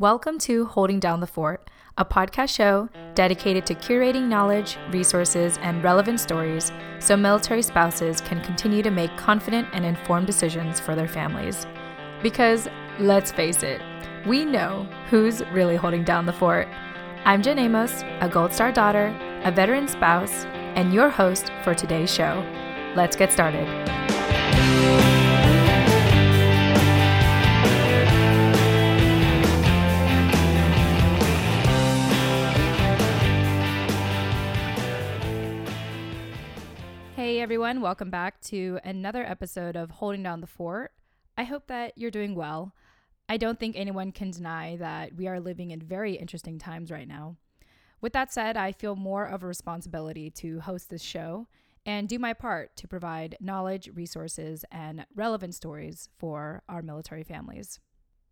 Welcome to Holding Down the Fort, a podcast show dedicated to curating knowledge, resources, and relevant stories so military spouses can continue to make confident and informed decisions for their families. Because, let's face it, we know who's really holding down the fort. I'm Jen Amos, a Gold Star daughter, a veteran spouse, and your host for today's show. Let's get started. Everyone, welcome back to another episode of Holding Down the Fort. I hope that you're doing well. I don't think anyone can deny that we are living in very interesting times right now. With that said, I feel more of a responsibility to host this show and do my part to provide knowledge, resources, and relevant stories for our military families.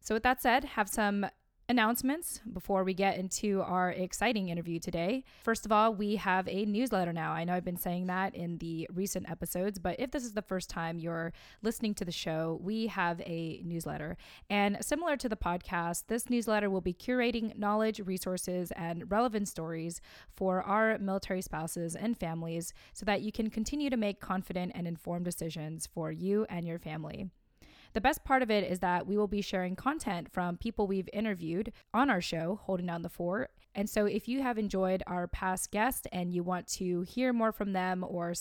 So, with that said, have some announcements before we get into our exciting interview today. First of all, we have a newsletter now. I know I've been saying that in the recent episodes, but if this is the first time you're listening to the show, we have a newsletter. And similar to the podcast, this newsletter will be curating knowledge, resources, and relevant stories for our military spouses and families so that you can continue to make confident and informed decisions for you and your family. The best part of it is that we will be sharing content from people we've interviewed on our show, Holding Down the Fort. And so if you have enjoyed our past guests and you want to hear more from them or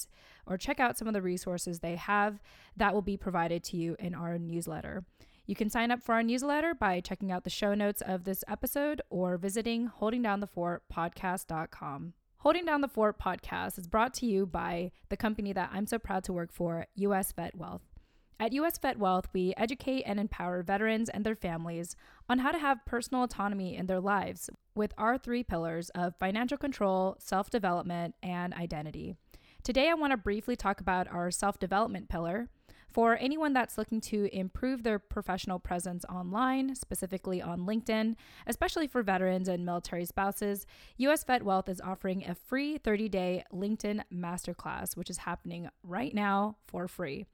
or check out some of the resources they have, that will be provided to you in our newsletter. You can sign up for our newsletter by checking out the show notes of this episode or visiting holdingdownthefortpodcast.com. Holding Down the Fort podcast is brought to you by the company that I'm so proud to work for, US Vet Wealth. At US Vet Wealth, we educate and empower veterans and their families on how to have personal autonomy in their lives with our three pillars of financial control, self development, and identity. Today, I want to briefly talk about our self development pillar. For anyone that's looking to improve their professional presence online, specifically on LinkedIn, especially for veterans and military spouses, US Vet Wealth is offering a free 30 day LinkedIn masterclass, which is happening right now for free.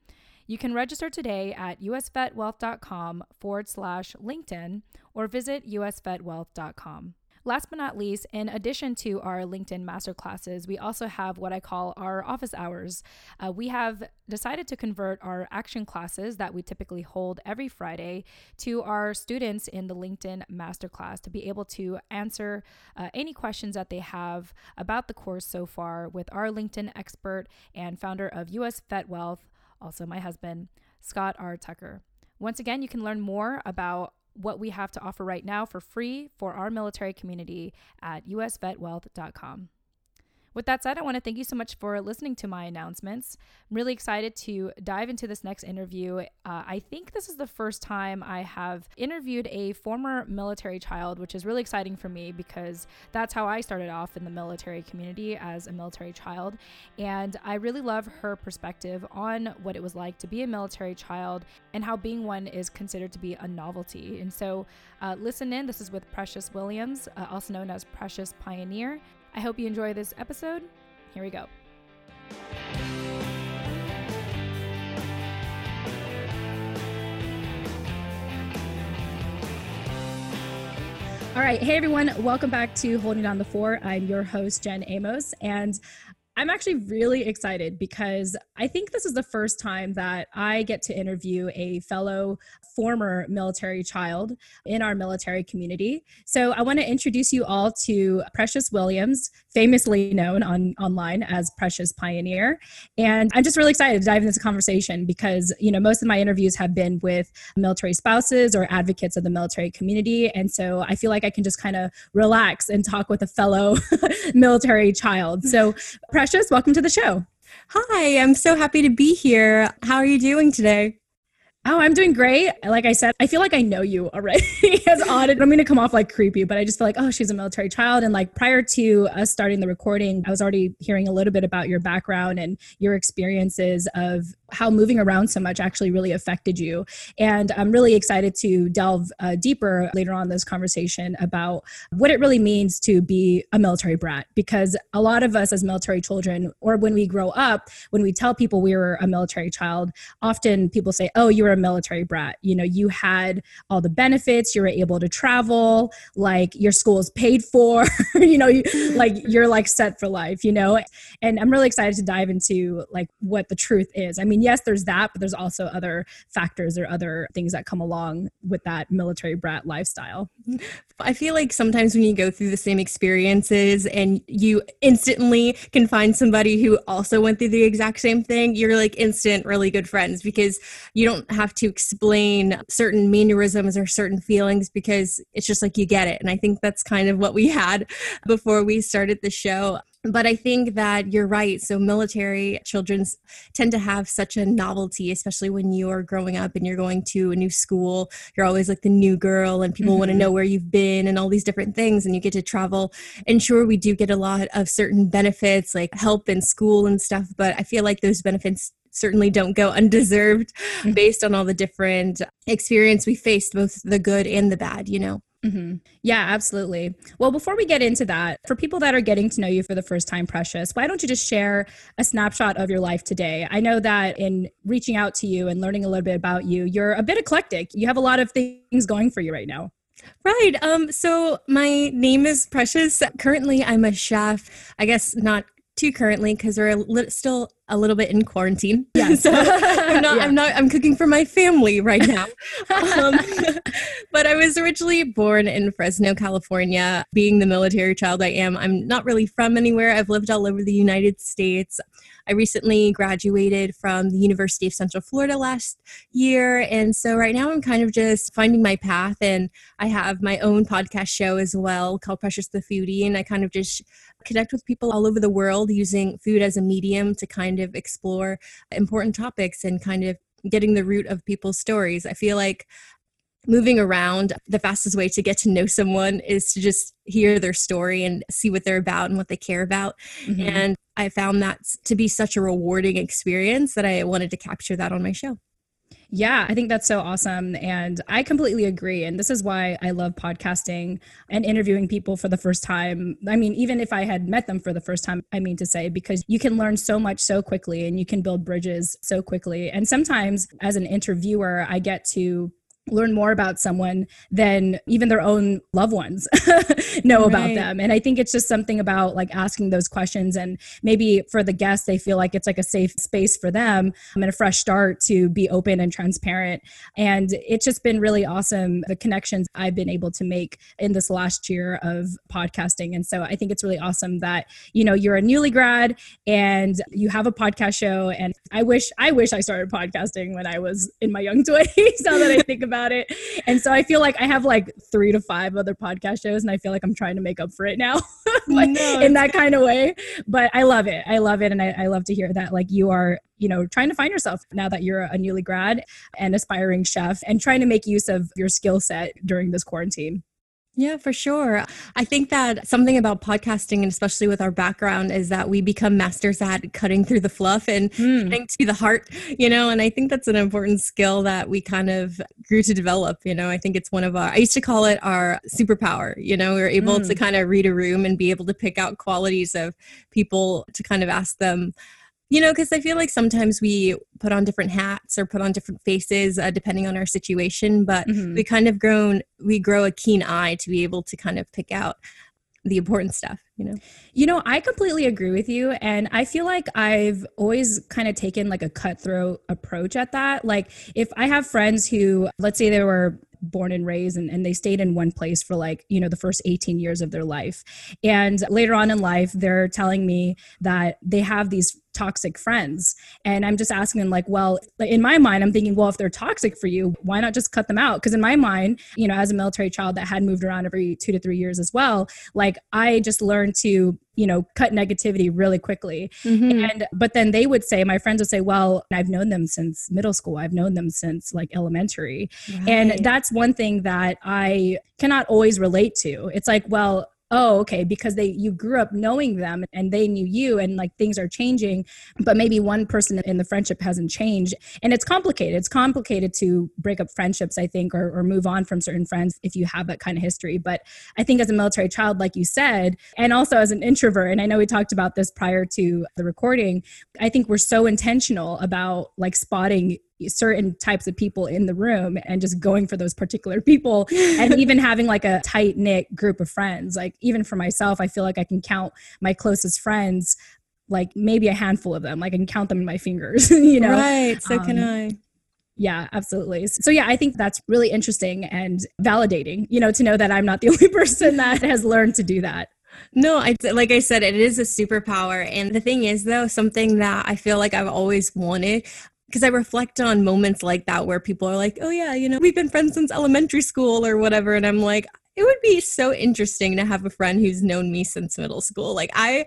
You can register today at usvetwealth.com forward slash LinkedIn or visit usvetwealth.com. Last but not least, in addition to our LinkedIn masterclasses, we also have what I call our office hours. Uh, we have decided to convert our action classes that we typically hold every Friday to our students in the LinkedIn masterclass to be able to answer uh, any questions that they have about the course so far with our LinkedIn expert and founder of US Vet Wealth, also my husband, Scott R. Tucker. Once again, you can learn more about what we have to offer right now for free for our military community at usvetwealth.com. With that said, I want to thank you so much for listening to my announcements. I'm really excited to dive into this next interview. Uh, I think this is the first time I have interviewed a former military child, which is really exciting for me because that's how I started off in the military community as a military child. And I really love her perspective on what it was like to be a military child and how being one is considered to be a novelty. And so, uh, listen in. This is with Precious Williams, uh, also known as Precious Pioneer. I hope you enjoy this episode. Here we go. All right. Hey, everyone. Welcome back to Holding Down the Fort. I'm your host, Jen Amos. And I'm actually really excited because I think this is the first time that I get to interview a fellow former military child in our military community. So I want to introduce you all to Precious Williams, famously known on online as Precious Pioneer. And I'm just really excited to dive into this conversation because, you know, most of my interviews have been with military spouses or advocates of the military community. And so I feel like I can just kind of relax and talk with a fellow military child. So Precious, welcome to the show. Hi, I'm so happy to be here. How are you doing today? Oh, I'm doing great. Like I said, I feel like I know you already as odd. I'm going to come off like creepy, but I just feel like, oh, she's a military child. And like prior to us starting the recording, I was already hearing a little bit about your background and your experiences of how moving around so much actually really affected you. And I'm really excited to delve uh, deeper later on this conversation about what it really means to be a military brat. Because a lot of us as military children, or when we grow up, when we tell people we were a military child, often people say, oh, you were a military brat. You know, you had all the benefits, you were able to travel, like your school is paid for, you know, you, like you're like set for life, you know? And I'm really excited to dive into like what the truth is. I mean, yes, there's that, but there's also other factors or other things that come along with that military brat lifestyle. I feel like sometimes when you go through the same experiences and you instantly can find somebody who also went through the exact same thing, you're like instant really good friends because you don't have to explain certain mannerisms or certain feelings because it's just like you get it. And I think that's kind of what we had before we started the show but I think that you're right. So, military children tend to have such a novelty, especially when you are growing up and you're going to a new school. You're always like the new girl, and people mm-hmm. want to know where you've been and all these different things. And you get to travel. And sure, we do get a lot of certain benefits like help in school and stuff, but I feel like those benefits certainly don't go undeserved mm-hmm. based on all the different experience we faced, both the good and the bad, you know? Mm-hmm. Yeah, absolutely. Well, before we get into that, for people that are getting to know you for the first time, Precious, why don't you just share a snapshot of your life today? I know that in reaching out to you and learning a little bit about you, you're a bit eclectic. You have a lot of things going for you right now. Right. Um, so my name is Precious. Currently, I'm a chef. I guess not too currently because we're a li- still a little bit in quarantine. Yeah. so I'm not, yeah. I'm not, I'm cooking for my family right now. um, but I was originally born in Fresno, California. Being the military child I am, I'm not really from anywhere. I've lived all over the United States. I recently graduated from the University of Central Florida last year. And so right now I'm kind of just finding my path. And I have my own podcast show as well called Precious the Foodie. And I kind of just connect with people all over the world using food as a medium to kind of explore important topics and kind of getting the root of people's stories. I feel like moving around, the fastest way to get to know someone is to just hear their story and see what they're about and what they care about. Mm-hmm. And I found that to be such a rewarding experience that I wanted to capture that on my show. Yeah, I think that's so awesome. And I completely agree. And this is why I love podcasting and interviewing people for the first time. I mean, even if I had met them for the first time, I mean to say, because you can learn so much so quickly and you can build bridges so quickly. And sometimes as an interviewer, I get to learn more about someone than even their own loved ones know right. about them. And i think it's just something about like asking those questions and maybe for the guests they feel like it's like a safe space for them and a fresh start to be open and transparent. And it's just been really awesome the connections i've been able to make in this last year of podcasting. And so i think it's really awesome that you know you're a newly grad and you have a podcast show. And i wish i wish i started podcasting when i was in my young 20s now that i think about about it. And so I feel like I have like three to five other podcast shows, and I feel like I'm trying to make up for it now, like no, in that kind of way. But I love it. I love it. And I, I love to hear that like you are you know, trying to find yourself now that you're a newly grad and aspiring chef and trying to make use of your skill set during this quarantine. Yeah, for sure. I think that something about podcasting, and especially with our background, is that we become masters at cutting through the fluff and mm. getting to the heart, you know, and I think that's an important skill that we kind of grew to develop. You know, I think it's one of our, I used to call it our superpower. You know, we are able mm. to kind of read a room and be able to pick out qualities of people to kind of ask them you know because i feel like sometimes we put on different hats or put on different faces uh, depending on our situation but mm-hmm. we kind of grown we grow a keen eye to be able to kind of pick out the important stuff you know you know i completely agree with you and i feel like i've always kind of taken like a cutthroat approach at that like if i have friends who let's say they were born and raised and, and they stayed in one place for like you know the first 18 years of their life. And later on in life they're telling me that they have these toxic friends. And i'm just asking them like well in my mind i'm thinking well if they're toxic for you why not just cut them out? Because in my mind you know as a military child that had moved around every two to three years as well like i just learned to you know cut negativity really quickly mm-hmm. and but then they would say my friends would say well i've known them since middle school i've known them since like elementary right. and that's one thing that i cannot always relate to it's like well oh okay because they you grew up knowing them and they knew you and like things are changing but maybe one person in the friendship hasn't changed. And it's complicated. It's complicated to break up friendships i think or, or move on from certain friends if you have that kind of history. But i think as a military child like you said and also as an introvert and i know we talked about this prior to the recording i think we're so intentional about like spotting certain types of people in the room and just going for those particular people and even having like a tight knit group of friends like even for myself i feel like i can count my closest friends like maybe a handful of them like i can count them in my fingers you know right so um, can i yeah, absolutely. So yeah, I think that's really interesting and validating, you know, to know that I'm not the only person that has learned to do that. No, I like I said, it is a superpower. And the thing is, though, something that I feel like I've always wanted because I reflect on moments like that where people are like, oh, yeah, you know, we've been friends since elementary school or whatever. And I'm like, it would be so interesting to have a friend who's known me since middle school. Like, I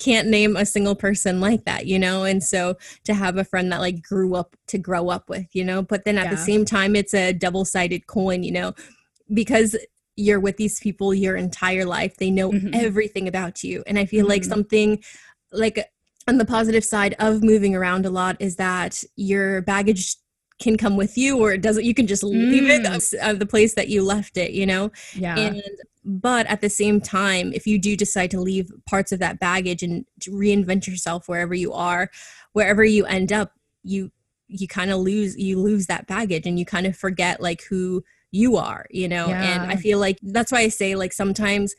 can't name a single person like that, you know? And so to have a friend that like grew up to grow up with, you know? But then at yeah. the same time, it's a double sided coin, you know? Because you're with these people your entire life, they know mm-hmm. everything about you. And I feel mm-hmm. like something like on the positive side of moving around a lot is that your baggage can come with you or it doesn't you can just leave mm. it of the place that you left it you know yeah and but at the same time if you do decide to leave parts of that baggage and reinvent yourself wherever you are wherever you end up you you kind of lose you lose that baggage and you kind of forget like who you are you know yeah. and i feel like that's why i say like sometimes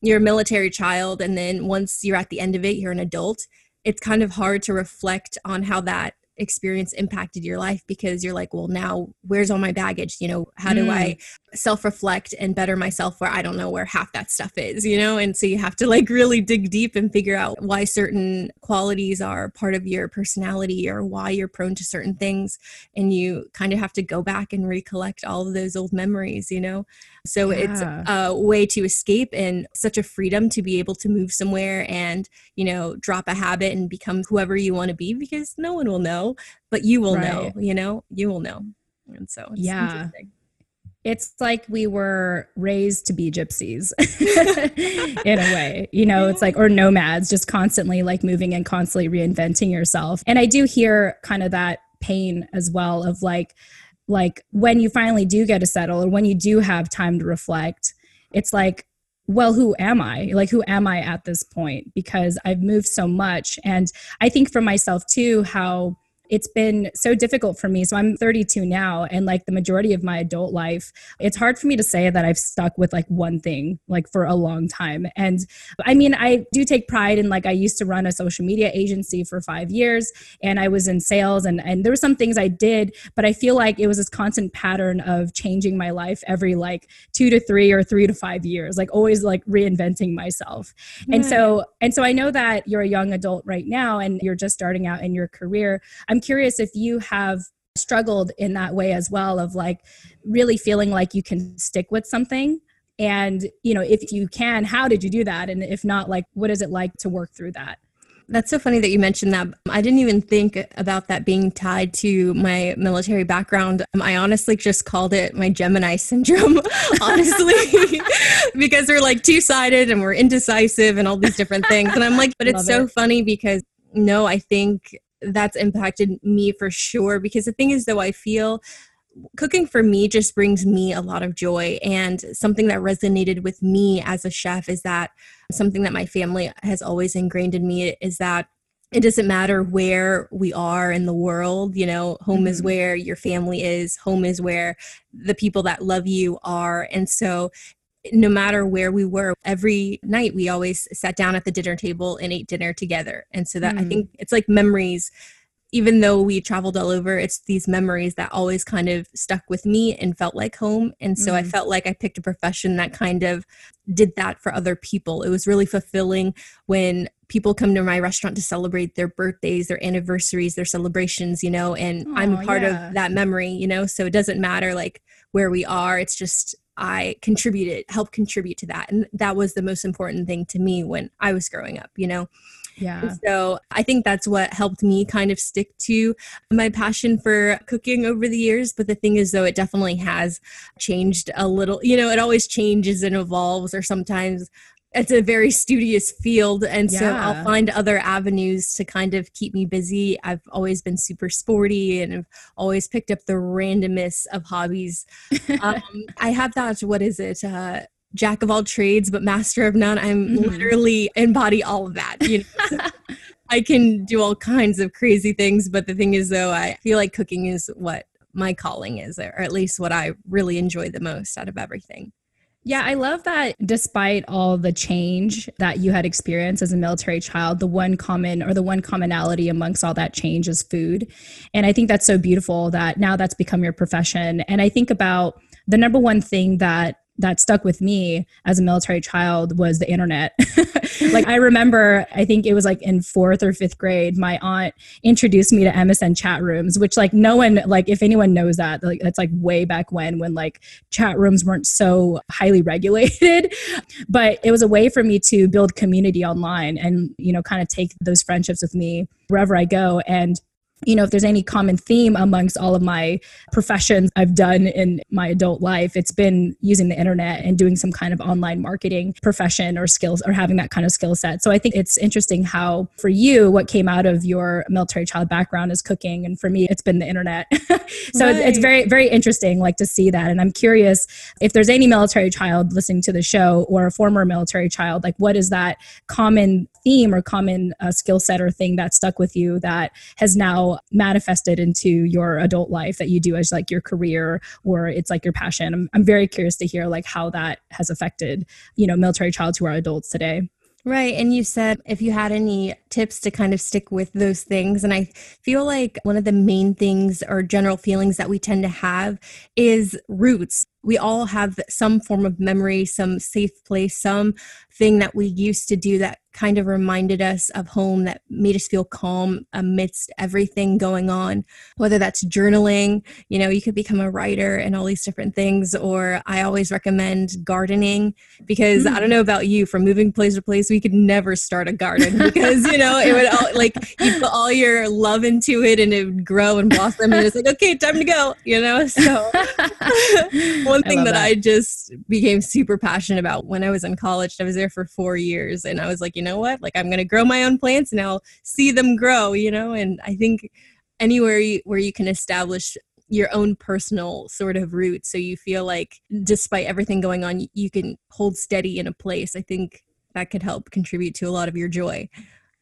you're a military child and then once you're at the end of it you're an adult it's kind of hard to reflect on how that experience impacted your life because you're like, well, now where's all my baggage? You know, how do mm. I self reflect and better myself where I don't know where half that stuff is, you know? And so you have to like really dig deep and figure out why certain qualities are part of your personality or why you're prone to certain things. And you kind of have to go back and recollect all of those old memories, you know? So yeah. it's a way to escape and such a freedom to be able to move somewhere and, you know, drop a habit and become whoever you want to be because no one will know, but you will right. know, you know, you will know. And so yeah. It's like we were raised to be gypsies in a way, you know, it's like, or nomads, just constantly like moving and constantly reinventing yourself. And I do hear kind of that pain as well of like, like when you finally do get to settle or when you do have time to reflect it's like well who am i? Like who am i at this point? Because i've moved so much. And i think for myself too how it's been so difficult for me. So I'm 32 now, and like the majority of my adult life, it's hard for me to say that I've stuck with like one thing like for a long time. And I mean, I do take pride in like I used to run a social media agency for five years, and I was in sales, and and there were some things I did, but I feel like it was this constant pattern of changing my life every like two to three or three to five years, like always like reinventing myself. And so and so I know that you're a young adult right now, and you're just starting out in your career. I'm I'm curious if you have struggled in that way as well of like really feeling like you can stick with something and you know if you can how did you do that and if not like what is it like to work through that that's so funny that you mentioned that. I didn't even think about that being tied to my military background. Um, I honestly just called it my Gemini syndrome, honestly, because we're like two sided and we're indecisive and all these different things. And I'm like, but it's Love so it. funny because no, I think that's impacted me for sure because the thing is though i feel cooking for me just brings me a lot of joy and something that resonated with me as a chef is that something that my family has always ingrained in me is that it doesn't matter where we are in the world you know home mm-hmm. is where your family is home is where the people that love you are and so no matter where we were, every night we always sat down at the dinner table and ate dinner together. And so that mm. I think it's like memories, even though we traveled all over, it's these memories that always kind of stuck with me and felt like home. And so mm. I felt like I picked a profession that kind of did that for other people. It was really fulfilling when people come to my restaurant to celebrate their birthdays, their anniversaries, their celebrations, you know, and I'm a part yeah. of that memory, you know, so it doesn't matter like where we are. It's just I contributed, helped contribute to that. And that was the most important thing to me when I was growing up, you know? Yeah. And so I think that's what helped me kind of stick to my passion for cooking over the years. But the thing is, though, it definitely has changed a little. You know, it always changes and evolves, or sometimes it's a very studious field and yeah. so i'll find other avenues to kind of keep me busy i've always been super sporty and i've always picked up the randomest of hobbies um, i have that what is it uh, jack of all trades but master of none i'm mm-hmm. literally embody all of that you know I can do all kinds of crazy things, but the thing is, though, I feel like cooking is what my calling is, or at least what I really enjoy the most out of everything. Yeah, I love that despite all the change that you had experienced as a military child, the one common or the one commonality amongst all that change is food. And I think that's so beautiful that now that's become your profession. And I think about the number one thing that that stuck with me as a military child was the internet. like I remember, I think it was like in fourth or fifth grade, my aunt introduced me to MSN chat rooms, which like no one, like if anyone knows that, like that's like way back when, when like chat rooms weren't so highly regulated. but it was a way for me to build community online and, you know, kind of take those friendships with me wherever I go. And you know, if there's any common theme amongst all of my professions I've done in my adult life, it's been using the internet and doing some kind of online marketing profession or skills or having that kind of skill set. So I think it's interesting how for you, what came out of your military child background is cooking. And for me, it's been the internet. so right. it's very, very interesting like to see that. And I'm curious if there's any military child listening to the show or a former military child, like what is that common theme or common uh, skill set or thing that stuck with you that has now manifested into your adult life that you do as like your career or it's like your passion i'm, I'm very curious to hear like how that has affected you know military childs who are adults today Right. And you said if you had any tips to kind of stick with those things. And I feel like one of the main things or general feelings that we tend to have is roots we all have some form of memory, some safe place, some thing that we used to do that kind of reminded us of home that made us feel calm amidst everything going on whether that's journaling you know you could become a writer and all these different things or i always recommend gardening because mm. i don't hmm. know about you from moving place to place we could never start a garden because you know it would all like you put all your love into it and it would grow and blossom and it's like okay time to go you know so one thing that, that, I just became super passionate about when I was in college. I was there for four years and I was like, you know what? Like, I'm going to grow my own plants and I'll see them grow, you know? And I think anywhere you, where you can establish your own personal sort of roots so you feel like despite everything going on, you can hold steady in a place, I think that could help contribute to a lot of your joy.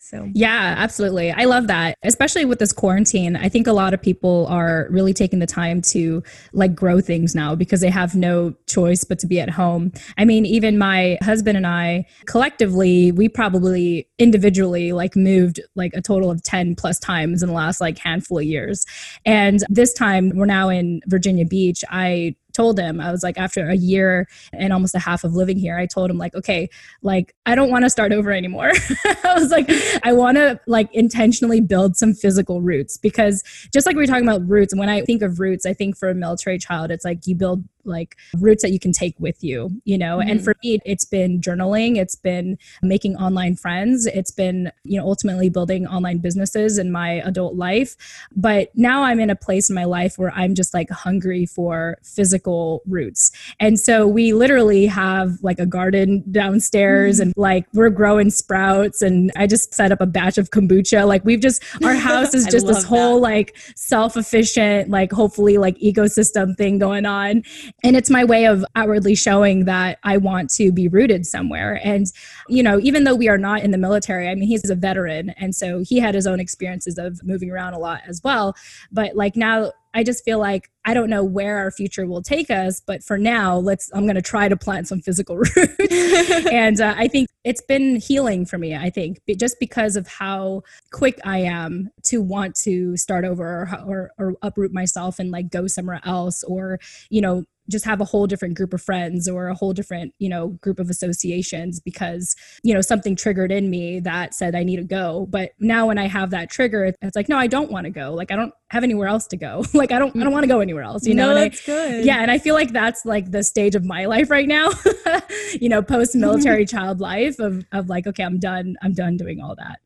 So, yeah, absolutely. I love that, especially with this quarantine. I think a lot of people are really taking the time to like grow things now because they have no choice but to be at home. I mean, even my husband and I collectively, we probably individually like moved like a total of 10 plus times in the last like handful of years. And this time we're now in Virginia Beach. I told him i was like after a year and almost a half of living here i told him like okay like i don't want to start over anymore. I was like i want to like intentionally build some physical roots because just like we are talking about roots and when i think of roots i think for a military child it's like you build like roots that you can take with you, you know? Mm-hmm. And for me, it's been journaling, it's been making online friends, it's been, you know, ultimately building online businesses in my adult life. But now I'm in a place in my life where I'm just like hungry for physical roots. And so we literally have like a garden downstairs mm-hmm. and like we're growing sprouts and I just set up a batch of kombucha. Like we've just, our house is just this whole that. like self efficient, like hopefully like ecosystem thing going on. And it's my way of outwardly showing that I want to be rooted somewhere. And, you know, even though we are not in the military, I mean, he's a veteran. And so he had his own experiences of moving around a lot as well. But like now, I just feel like I don't know where our future will take us, but for now, let's. I'm going to try to plant some physical roots, and uh, I think it's been healing for me. I think just because of how quick I am to want to start over or, or, or uproot myself and like go somewhere else, or you know just have a whole different group of friends or a whole different you know group of associations because you know something triggered in me that said i need to go. But now when i have that trigger it's like no i don't want to go. Like i don't have anywhere else to go. Like i don't i don't want to go anywhere else you know? No, that's I, good. Yeah and i feel like that's like the stage of my life right now you know post military child life of of like okay i'm done i'm done doing all that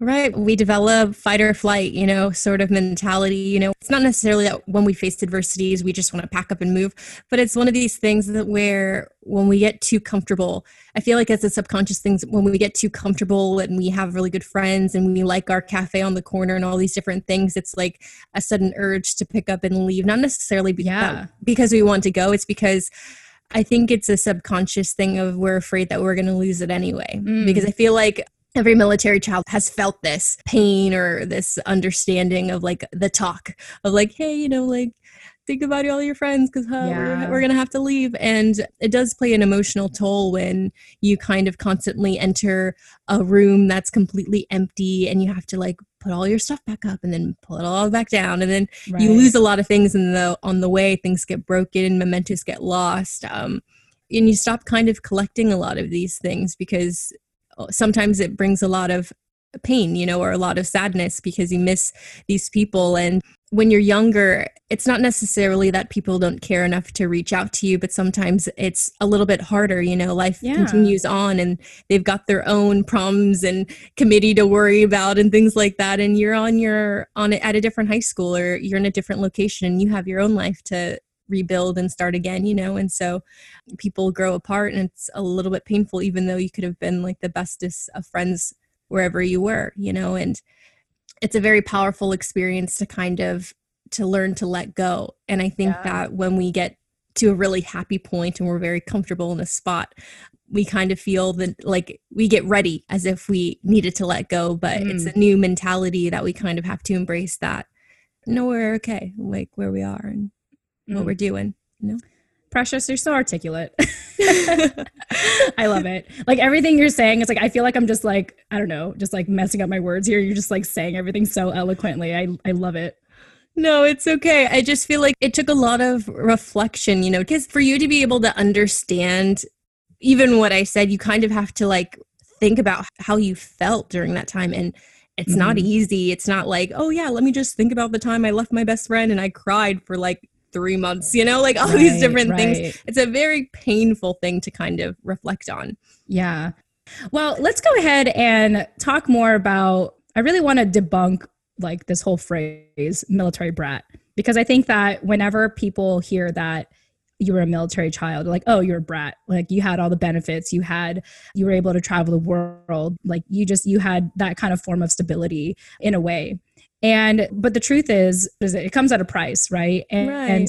Right. We develop fight or flight, you know, sort of mentality. You know, it's not necessarily that when we face adversities, we just want to pack up and move, but it's one of these things that where when we get too comfortable, I feel like it's a subconscious thing when we get too comfortable and we have really good friends and we like our cafe on the corner and all these different things, it's like a sudden urge to pick up and leave. Not necessarily be- yeah. because we want to go, it's because I think it's a subconscious thing of we're afraid that we're going to lose it anyway. Mm. Because I feel like every military child has felt this pain or this understanding of like the talk of like hey you know like think about all your friends because huh, yeah. we're, we're gonna have to leave and it does play an emotional toll when you kind of constantly enter a room that's completely empty and you have to like put all your stuff back up and then pull it all back down and then right. you lose a lot of things in the on the way things get broken mementos get lost um, and you stop kind of collecting a lot of these things because sometimes it brings a lot of pain you know or a lot of sadness because you miss these people and when you're younger, it's not necessarily that people don't care enough to reach out to you, but sometimes it's a little bit harder. You know, life yeah. continues on and they've got their own problems and committee to worry about and things like that. And you're on your on at a different high school or you're in a different location and you have your own life to rebuild and start again, you know. And so people grow apart and it's a little bit painful, even though you could have been like the bestest of friends wherever you were, you know, and it's a very powerful experience to kind of to learn to let go and i think yeah. that when we get to a really happy point and we're very comfortable in a spot we kind of feel that like we get ready as if we needed to let go but mm. it's a new mentality that we kind of have to embrace that no we're okay like where we are and. What we're doing you know Precious, you're so articulate. I love it. Like everything you're saying, it's like I feel like I'm just like, I don't know, just like messing up my words here. You're just like saying everything so eloquently. I I love it. No, it's okay. I just feel like it took a lot of reflection, you know, because for you to be able to understand even what I said, you kind of have to like think about how you felt during that time. And it's mm-hmm. not easy. It's not like, oh, yeah, let me just think about the time I left my best friend and I cried for like three months, you know, like all right, these different right. things. It's a very painful thing to kind of reflect on. Yeah. Well, let's go ahead and talk more about. I really want to debunk like this whole phrase military brat because I think that whenever people hear that you were a military child like oh you're a brat like you had all the benefits you had you were able to travel the world like you just you had that kind of form of stability in a way and but the truth is, is it comes at a price, right? And, right. and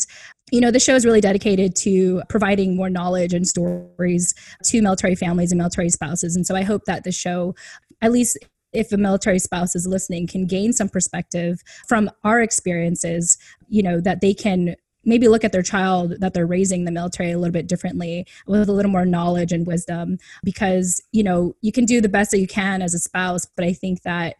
you know, the show is really dedicated to providing more knowledge and stories to military families and military spouses. And so I hope that the show, at least if a military spouse is listening, can gain some perspective from our experiences, you know, that they can maybe look at their child that they're raising the military a little bit differently with a little more knowledge and wisdom because you know you can do the best that you can as a spouse but i think that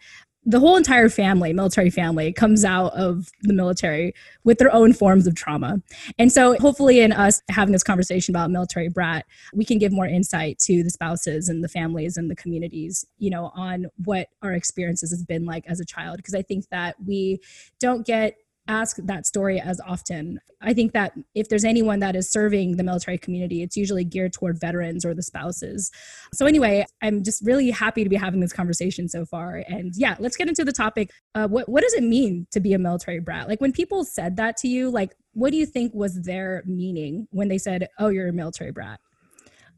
the whole entire family, military family, comes out of the military with their own forms of trauma. And so, hopefully, in us having this conversation about military brat, we can give more insight to the spouses and the families and the communities, you know, on what our experiences has been like as a child. Because I think that we don't get ask that story as often. I think that if there's anyone that is serving the military community, it's usually geared toward veterans or the spouses. So, anyway, I'm just really happy to be having this conversation so far. And yeah, let's get into the topic. Uh, what, what does it mean to be a military brat? Like, when people said that to you, like, what do you think was their meaning when they said, oh, you're a military brat?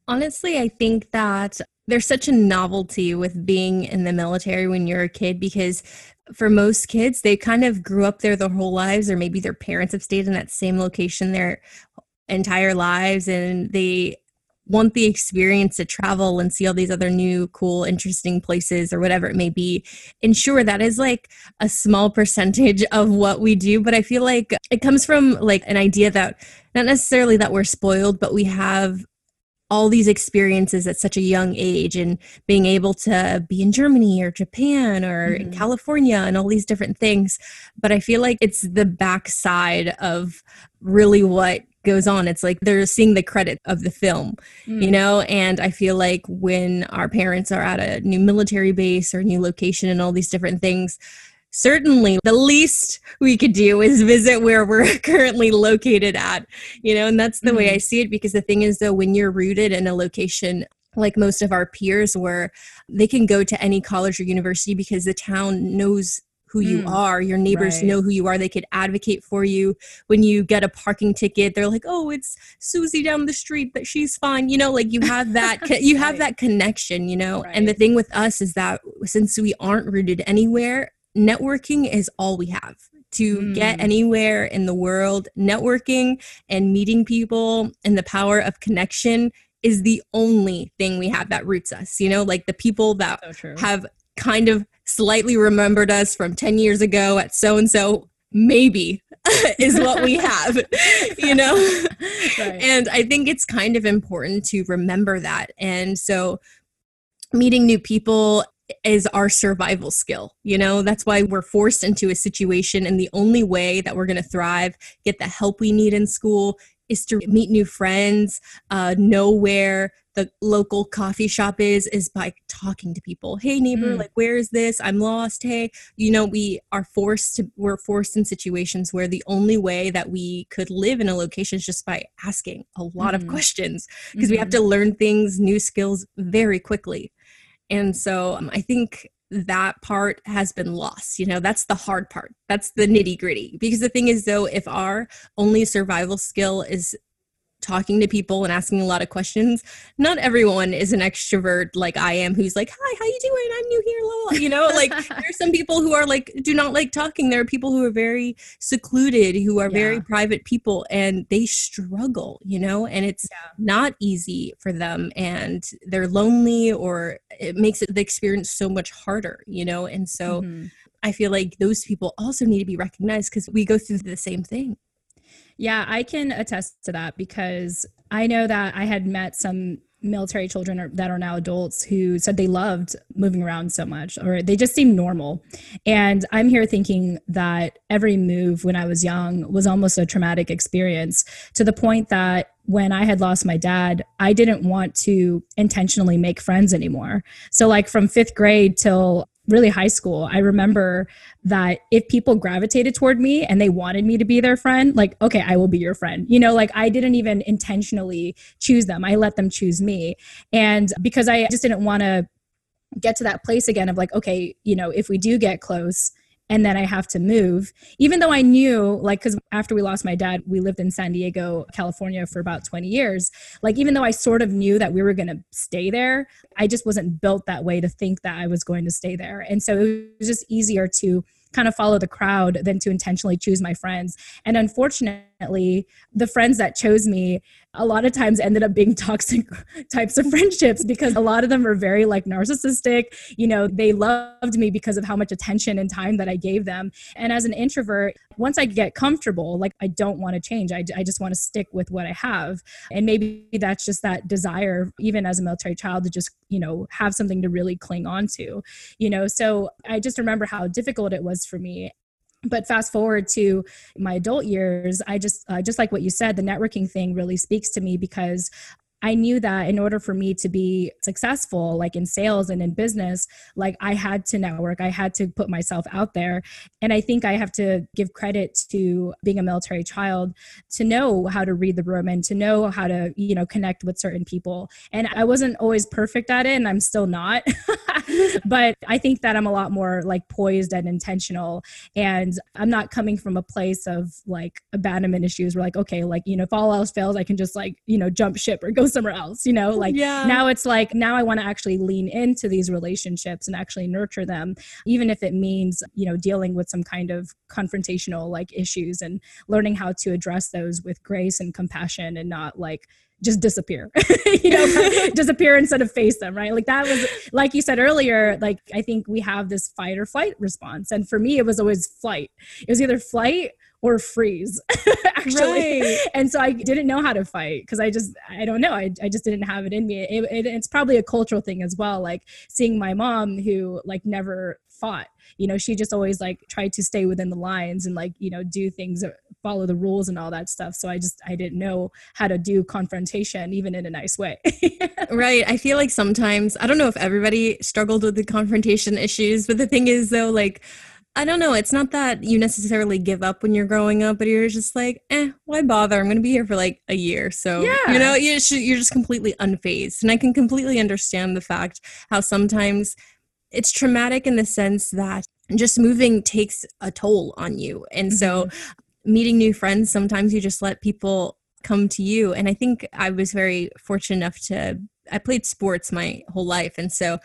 Honestly, I think that there's such a novelty with being in the military when you're a kid because for most kids, they kind of grew up there their whole lives, or maybe their parents have stayed in that same location their entire lives, and they want the experience to travel and see all these other new, cool, interesting places, or whatever it may be. And sure, that is like a small percentage of what we do, but I feel like it comes from like an idea that not necessarily that we're spoiled, but we have all these experiences at such a young age and being able to be in Germany or Japan or mm-hmm. California and all these different things. But I feel like it's the backside of really what goes on. It's like they're seeing the credit of the film, mm. you know? And I feel like when our parents are at a new military base or new location and all these different things, certainly the least we could do is visit where we're currently located at you know and that's the mm-hmm. way i see it because the thing is though when you're rooted in a location like most of our peers were they can go to any college or university because the town knows who you mm, are. Your neighbors right. know who you are. They could advocate for you when you get a parking ticket. They're like, "Oh, it's Susie down the street, but she's fine." You know, like you have that you have right. that connection, you know. Right. And the thing with us is that since we aren't rooted anywhere, networking is all we have to mm. get anywhere in the world. Networking and meeting people and the power of connection is the only thing we have that roots us. You know, like the people that so have kind of slightly remembered us from 10 years ago at so and so, maybe is what we have, you know? Right. And I think it's kind of important to remember that. And so meeting new people is our survival skill. You know, that's why we're forced into a situation. And the only way that we're going to thrive, get the help we need in school, is to meet new friends, uh, know where the local coffee shop is, is by talking to people. Hey, neighbor, mm. like, where is this? I'm lost. Hey, you know, we are forced to, we're forced in situations where the only way that we could live in a location is just by asking a lot mm. of questions because mm-hmm. we have mm-hmm. to learn things, new skills very quickly. And so um, I think that part has been lost. You know, that's the hard part. That's the nitty gritty. Because the thing is, though, if our only survival skill is talking to people and asking a lot of questions. Not everyone is an extrovert like I am who's like, "Hi, how you doing? I'm new here." Blah, You know, like there's some people who are like do not like talking. There are people who are very secluded, who are yeah. very private people and they struggle, you know, and it's yeah. not easy for them and they're lonely or it makes it the experience so much harder, you know? And so mm-hmm. I feel like those people also need to be recognized because we go through the same thing. Yeah, I can attest to that because I know that I had met some military children that are now adults who said they loved moving around so much or they just seemed normal. And I'm here thinking that every move when I was young was almost a traumatic experience to the point that when I had lost my dad, I didn't want to intentionally make friends anymore. So, like from fifth grade till really high school, I remember that if people gravitated toward me and they wanted me to be their friend, like, okay, I will be your friend. You know, like I didn't even intentionally choose them, I let them choose me. And because I just didn't want to get to that place again of like, okay, you know, if we do get close, and then I have to move. Even though I knew, like, because after we lost my dad, we lived in San Diego, California for about 20 years. Like, even though I sort of knew that we were going to stay there, I just wasn't built that way to think that I was going to stay there. And so it was just easier to kind of follow the crowd than to intentionally choose my friends. And unfortunately, the friends that chose me a lot of times ended up being toxic types of friendships because a lot of them were very like narcissistic. You know, they loved me because of how much attention and time that I gave them. And as an introvert, once I get comfortable, like I don't want to change. I, I just want to stick with what I have. And maybe that's just that desire, even as a military child, to just, you know, have something to really cling on to, you know. So I just remember how difficult it was for me but fast forward to my adult years i just uh, just like what you said the networking thing really speaks to me because I knew that in order for me to be successful, like in sales and in business, like I had to network, I had to put myself out there. And I think I have to give credit to being a military child to know how to read the room and to know how to, you know, connect with certain people. And I wasn't always perfect at it, and I'm still not. but I think that I'm a lot more like poised and intentional. And I'm not coming from a place of like abandonment issues where, like, okay, like, you know, if all else fails, I can just like, you know, jump ship or go somewhere else, you know? Like yeah. now it's like now I want to actually lean into these relationships and actually nurture them, even if it means, you know, dealing with some kind of confrontational like issues and learning how to address those with grace and compassion and not like just disappear you know disappear instead of face them right like that was like you said earlier like i think we have this fight or flight response and for me it was always flight it was either flight or freeze actually. Right. and so i didn't know how to fight because i just i don't know. I, I just didn't have it in me. It, it, it's probably a cultural thing as well like seeing my mom who like never fought. You know she just always like tried to stay within the lines and like you know do things follow the rules and all that stuff. So i just i didn't know how to do confrontation even in a nice way. Right. I feel like sometimes i don't know if everybody struggled with the confrontation issues but the thing is though like I don't know. It's not that you necessarily give up when you're growing up, but you're just like, eh, why bother? I'm going to be here for like a year. So, yeah. you know, you're just, completely unfazed. And I can completely understand the fact how sometimes it's traumatic in the sense that just moving takes a toll on you. And mm-hmm. so, meeting new friends, sometimes you just let people come to you. And I think I was very fortunate enough to I played sports my whole life. And so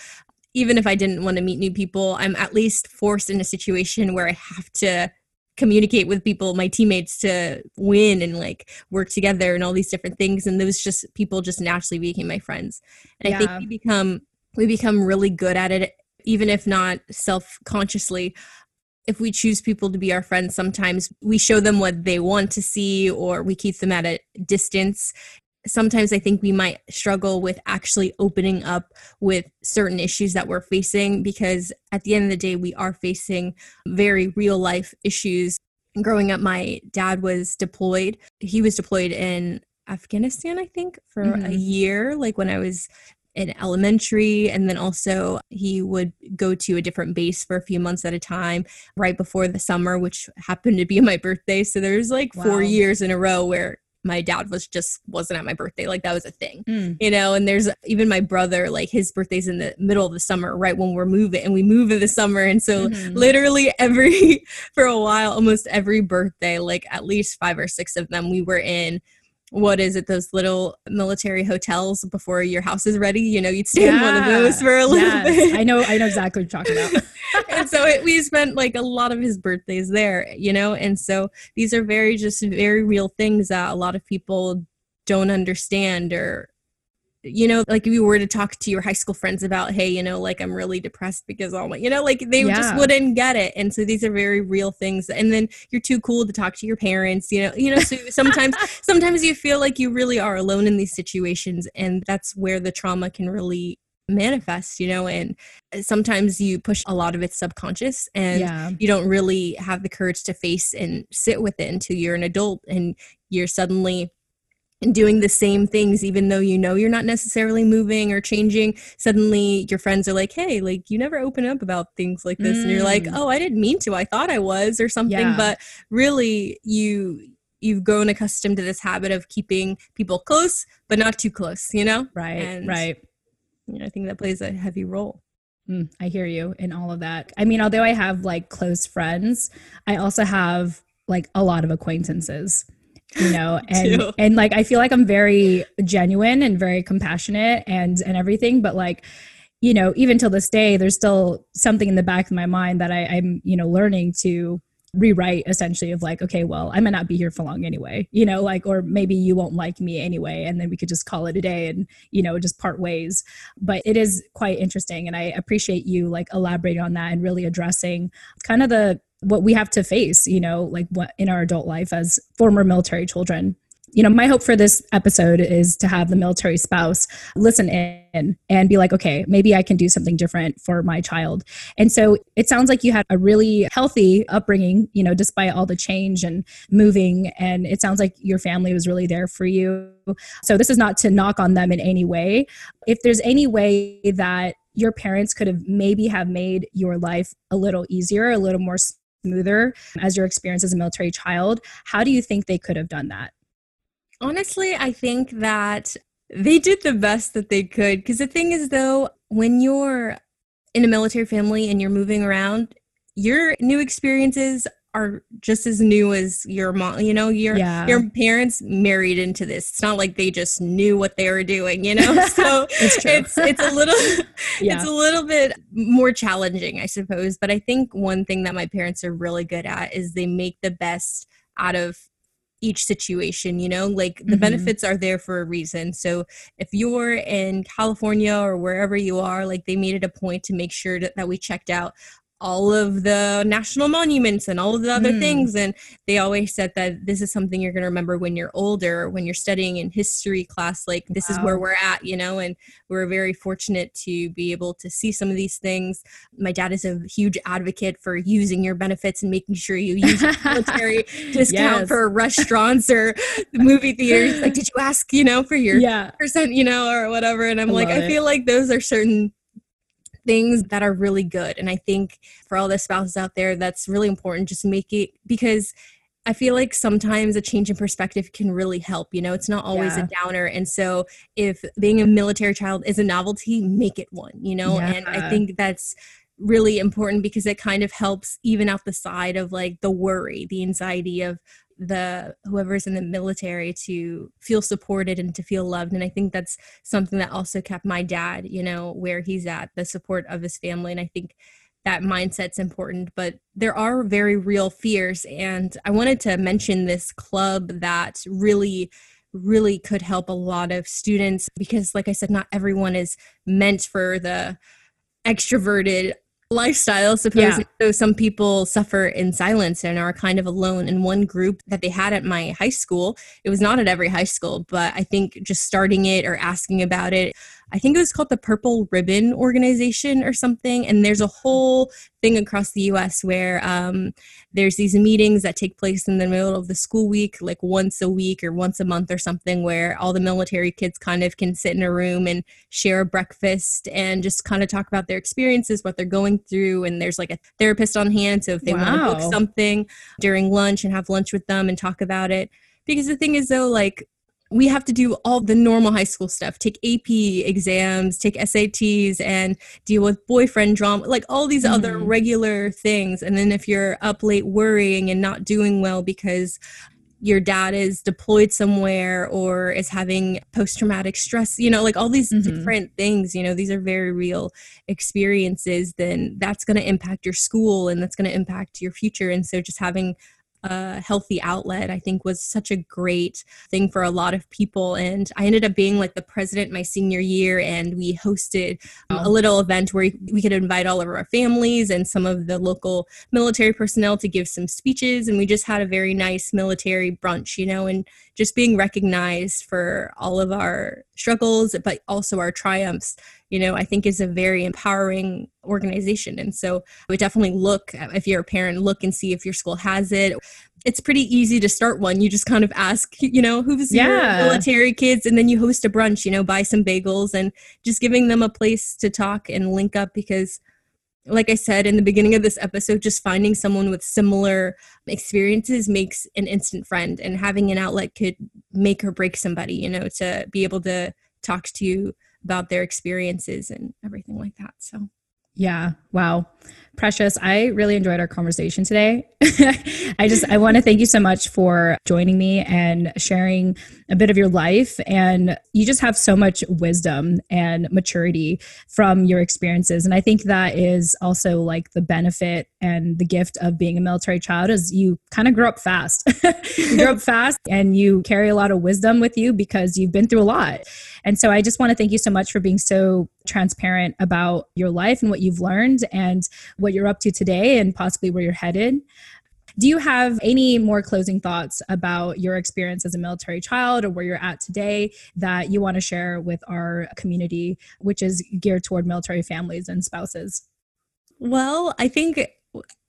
even if I didn't want to meet new people, I'm at least forced in a situation where I have to communicate with people, my teammates to win and like work together and all these different things. And those just people just naturally became my friends. And yeah. I think we become we become really good at it, even if not self consciously. If we choose people to be our friends, sometimes we show them what they want to see or we keep them at a distance sometimes I think we might struggle with actually opening up with certain issues that we're facing because at the end of the day, we are facing very real life issues. Growing up, my dad was deployed. He was deployed in Afghanistan, I think, for mm-hmm. a year, like when I was in elementary and then also he would go to a different base for a few months at a time right before the summer which happened to be my birthday so there's like wow. 4 years in a row where my dad was just wasn't at my birthday like that was a thing mm. you know and there's even my brother like his birthday's in the middle of the summer right when we're moving and we move in the summer and so mm-hmm. literally every for a while almost every birthday like at least five or six of them we were in what is it those little military hotels before your house is ready you know you'd stay yeah. in one of those for a little yes. bit i know i know exactly what you're talking about and so it, we spent like a lot of his birthdays there you know and so these are very just very real things that a lot of people don't understand or you know, like if you were to talk to your high school friends about, hey, you know, like I'm really depressed because all my, you know, like they yeah. just wouldn't get it. And so these are very real things. And then you're too cool to talk to your parents, you know, you know, so sometimes, sometimes you feel like you really are alone in these situations. And that's where the trauma can really manifest you know and uh, sometimes you push a lot of it subconscious and yeah. you don't really have the courage to face and sit with it until you're an adult and you're suddenly and doing the same things even though you know you're not necessarily moving or changing suddenly your friends are like hey like you never open up about things like this mm. and you're like mm. oh i didn't mean to i thought i was or something yeah. but really you you've grown accustomed to this habit of keeping people close but not too close you know right and, right you know, i think that plays a heavy role mm, i hear you in all of that i mean although i have like close friends i also have like a lot of acquaintances you know and and like i feel like i'm very genuine and very compassionate and and everything but like you know even till this day there's still something in the back of my mind that I, i'm you know learning to rewrite essentially of like okay well i might not be here for long anyway you know like or maybe you won't like me anyway and then we could just call it a day and you know just part ways. But it is quite interesting and i appreciate you like elaborating on that and really addressing kind of the what we have to face, you know, like what in our adult life as former military children. You know, my hope for this episode is to have the military spouse listen in and be like, okay, maybe I can do something different for my child. And so it sounds like you had a really healthy upbringing, you know, despite all the change and moving. And it sounds like your family was really there for you. So this is not to knock on them in any way. If there's any way that your parents could have maybe have made your life a little easier, a little more smoother as your experience as a military child. How do you think they could have done that? Honestly, I think that they did the best that they could. Because the thing is, though, when you're in a military family and you're moving around, your new experiences are just as new as your mom you know your yeah. your parents married into this it's not like they just knew what they were doing you know so it's, it's it's a little yeah. it's a little bit more challenging i suppose but i think one thing that my parents are really good at is they make the best out of each situation you know like the mm-hmm. benefits are there for a reason so if you're in california or wherever you are like they made it a point to make sure that, that we checked out all of the national monuments and all of the other mm. things and they always said that this is something you're going to remember when you're older when you're studying in history class like this wow. is where we're at you know and we're very fortunate to be able to see some of these things my dad is a huge advocate for using your benefits and making sure you use military discount yes. for restaurants or movie theaters like did you ask you know for your yeah. percent you know or whatever and i'm I like i feel like those are certain things that are really good. And I think for all the spouses out there, that's really important. Just make it because I feel like sometimes a change in perspective can really help. You know, it's not always yeah. a downer. And so if being a military child is a novelty, make it one, you know? Yeah. And I think that's really important because it kind of helps even out the side of like the worry, the anxiety of the whoever's in the military to feel supported and to feel loved and i think that's something that also kept my dad you know where he's at the support of his family and i think that mindset's important, but there are very real fears. And I wanted to mention this club that really really could help a lot of students because like i said not everyone is meant for the extroverted lifestyle suppose yeah. so some people suffer in silence and are kind of alone in one group that they had at my high school it was not at every high school but i think just starting it or asking about it I think it was called the Purple Ribbon Organization or something. And there's a whole thing across the US where um, there's these meetings that take place in the middle of the school week, like once a week or once a month or something, where all the military kids kind of can sit in a room and share a breakfast and just kind of talk about their experiences, what they're going through. And there's like a therapist on hand. So if they wow. want to book something during lunch and have lunch with them and talk about it. Because the thing is, though, like we have to do all the normal high school stuff take ap exams take sats and deal with boyfriend drama like all these mm. other mm-hmm. regular things and then if you're up late worrying and not doing well because your dad is deployed somewhere or is having post traumatic stress, you know, like all these mm-hmm. different things, you know, these are very real experiences, then that's going to impact your school and that's going to impact your future. And so just having a healthy outlet, I think was such a great thing for a lot of people. And I ended up being like the president my senior year, and we hosted um, a little event where we could invite all of our families and some of the local military personnel to give some speeches. And we just had a very nice military brunch, you know, and just being recognized for all of our struggles, but also our triumphs, you know, I think is a very empowering organization. And so I would definitely look, if you're a parent, look and see if your school has it. It's pretty easy to start one. You just kind of ask, you know, who's yeah. your military kids, and then you host a brunch, you know, buy some bagels and just giving them a place to talk and link up because like I said in the beginning of this episode, just finding someone with similar experiences makes an instant friend, and having an outlet could make or break somebody, you know, to be able to talk to you about their experiences and everything like that. So, yeah, wow. Precious, I really enjoyed our conversation today. I just I want to thank you so much for joining me and sharing a bit of your life and you just have so much wisdom and maturity from your experiences and I think that is also like the benefit and the gift of being a military child is you kind of grow up fast. you grow up fast and you carry a lot of wisdom with you because you've been through a lot. And so I just want to thank you so much for being so transparent about your life and what you've learned and what you're up to today and possibly where you're headed. Do you have any more closing thoughts about your experience as a military child or where you're at today that you want to share with our community, which is geared toward military families and spouses? Well, I think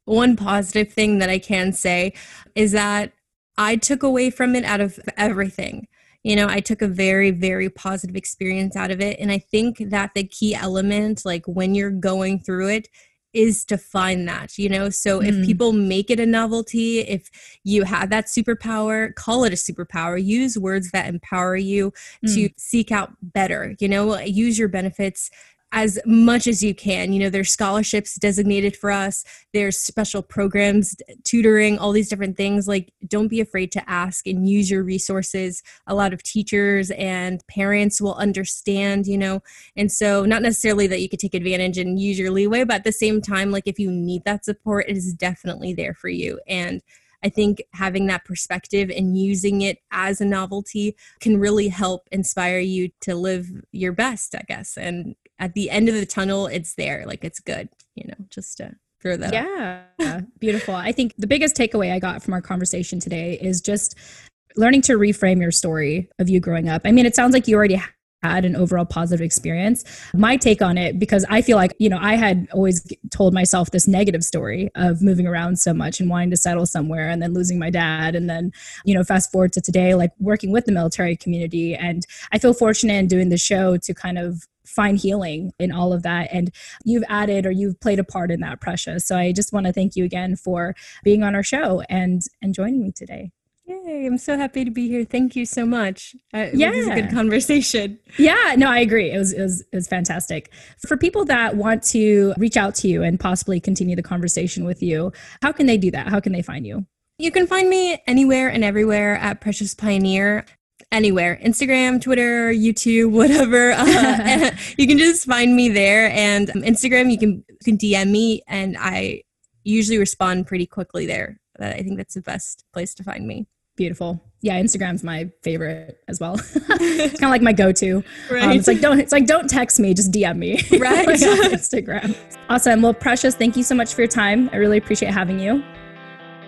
one positive thing that I can say is that I took away from it out of everything you know i took a very very positive experience out of it and i think that the key element like when you're going through it is to find that you know so mm. if people make it a novelty if you have that superpower call it a superpower use words that empower you mm. to seek out better you know use your benefits as much as you can. You know, there's scholarships designated for us, there's special programs, tutoring, all these different things. Like, don't be afraid to ask and use your resources. A lot of teachers and parents will understand, you know, and so not necessarily that you could take advantage and use your leeway, but at the same time, like, if you need that support, it is definitely there for you. And I think having that perspective and using it as a novelty can really help inspire you to live your best, I guess, and at the end of the tunnel, it's there. Like it's good, you know, just to throw that. Yeah. Beautiful. I think the biggest takeaway I got from our conversation today is just learning to reframe your story of you growing up. I mean, it sounds like you already had an overall positive experience. My take on it, because I feel like, you know, I had always told myself this negative story of moving around so much and wanting to settle somewhere and then losing my dad. And then, you know, fast forward to today, like working with the military community. And I feel fortunate in doing the show to kind of find healing in all of that. And you've added or you've played a part in that, Precious. So I just want to thank you again for being on our show and, and joining me today. Yay, I'm so happy to be here. Thank you so much. Uh, yeah. This is a good conversation. Yeah, no, I agree. It was, it was, it was fantastic. For people that want to reach out to you and possibly continue the conversation with you, how can they do that? How can they find you? You can find me anywhere and everywhere at Precious Pioneer anywhere Instagram, Twitter, YouTube, whatever. Uh, you can just find me there. And um, Instagram, you can, you can DM me, and I usually respond pretty quickly there. I think that's the best place to find me. Beautiful. Yeah, Instagram's my favorite as well. it's kind of like my go-to. Right. Um, it's like don't it's like don't text me, just DM me. Right. Instagram. Awesome. Well, Precious, thank you so much for your time. I really appreciate having you.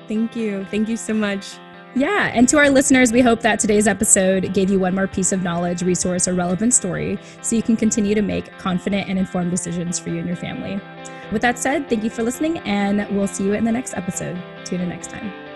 Thank you. Thank you so much. Yeah. And to our listeners, we hope that today's episode gave you one more piece of knowledge, resource, or relevant story so you can continue to make confident and informed decisions for you and your family. With that said, thank you for listening, and we'll see you in the next episode. Tune in next time.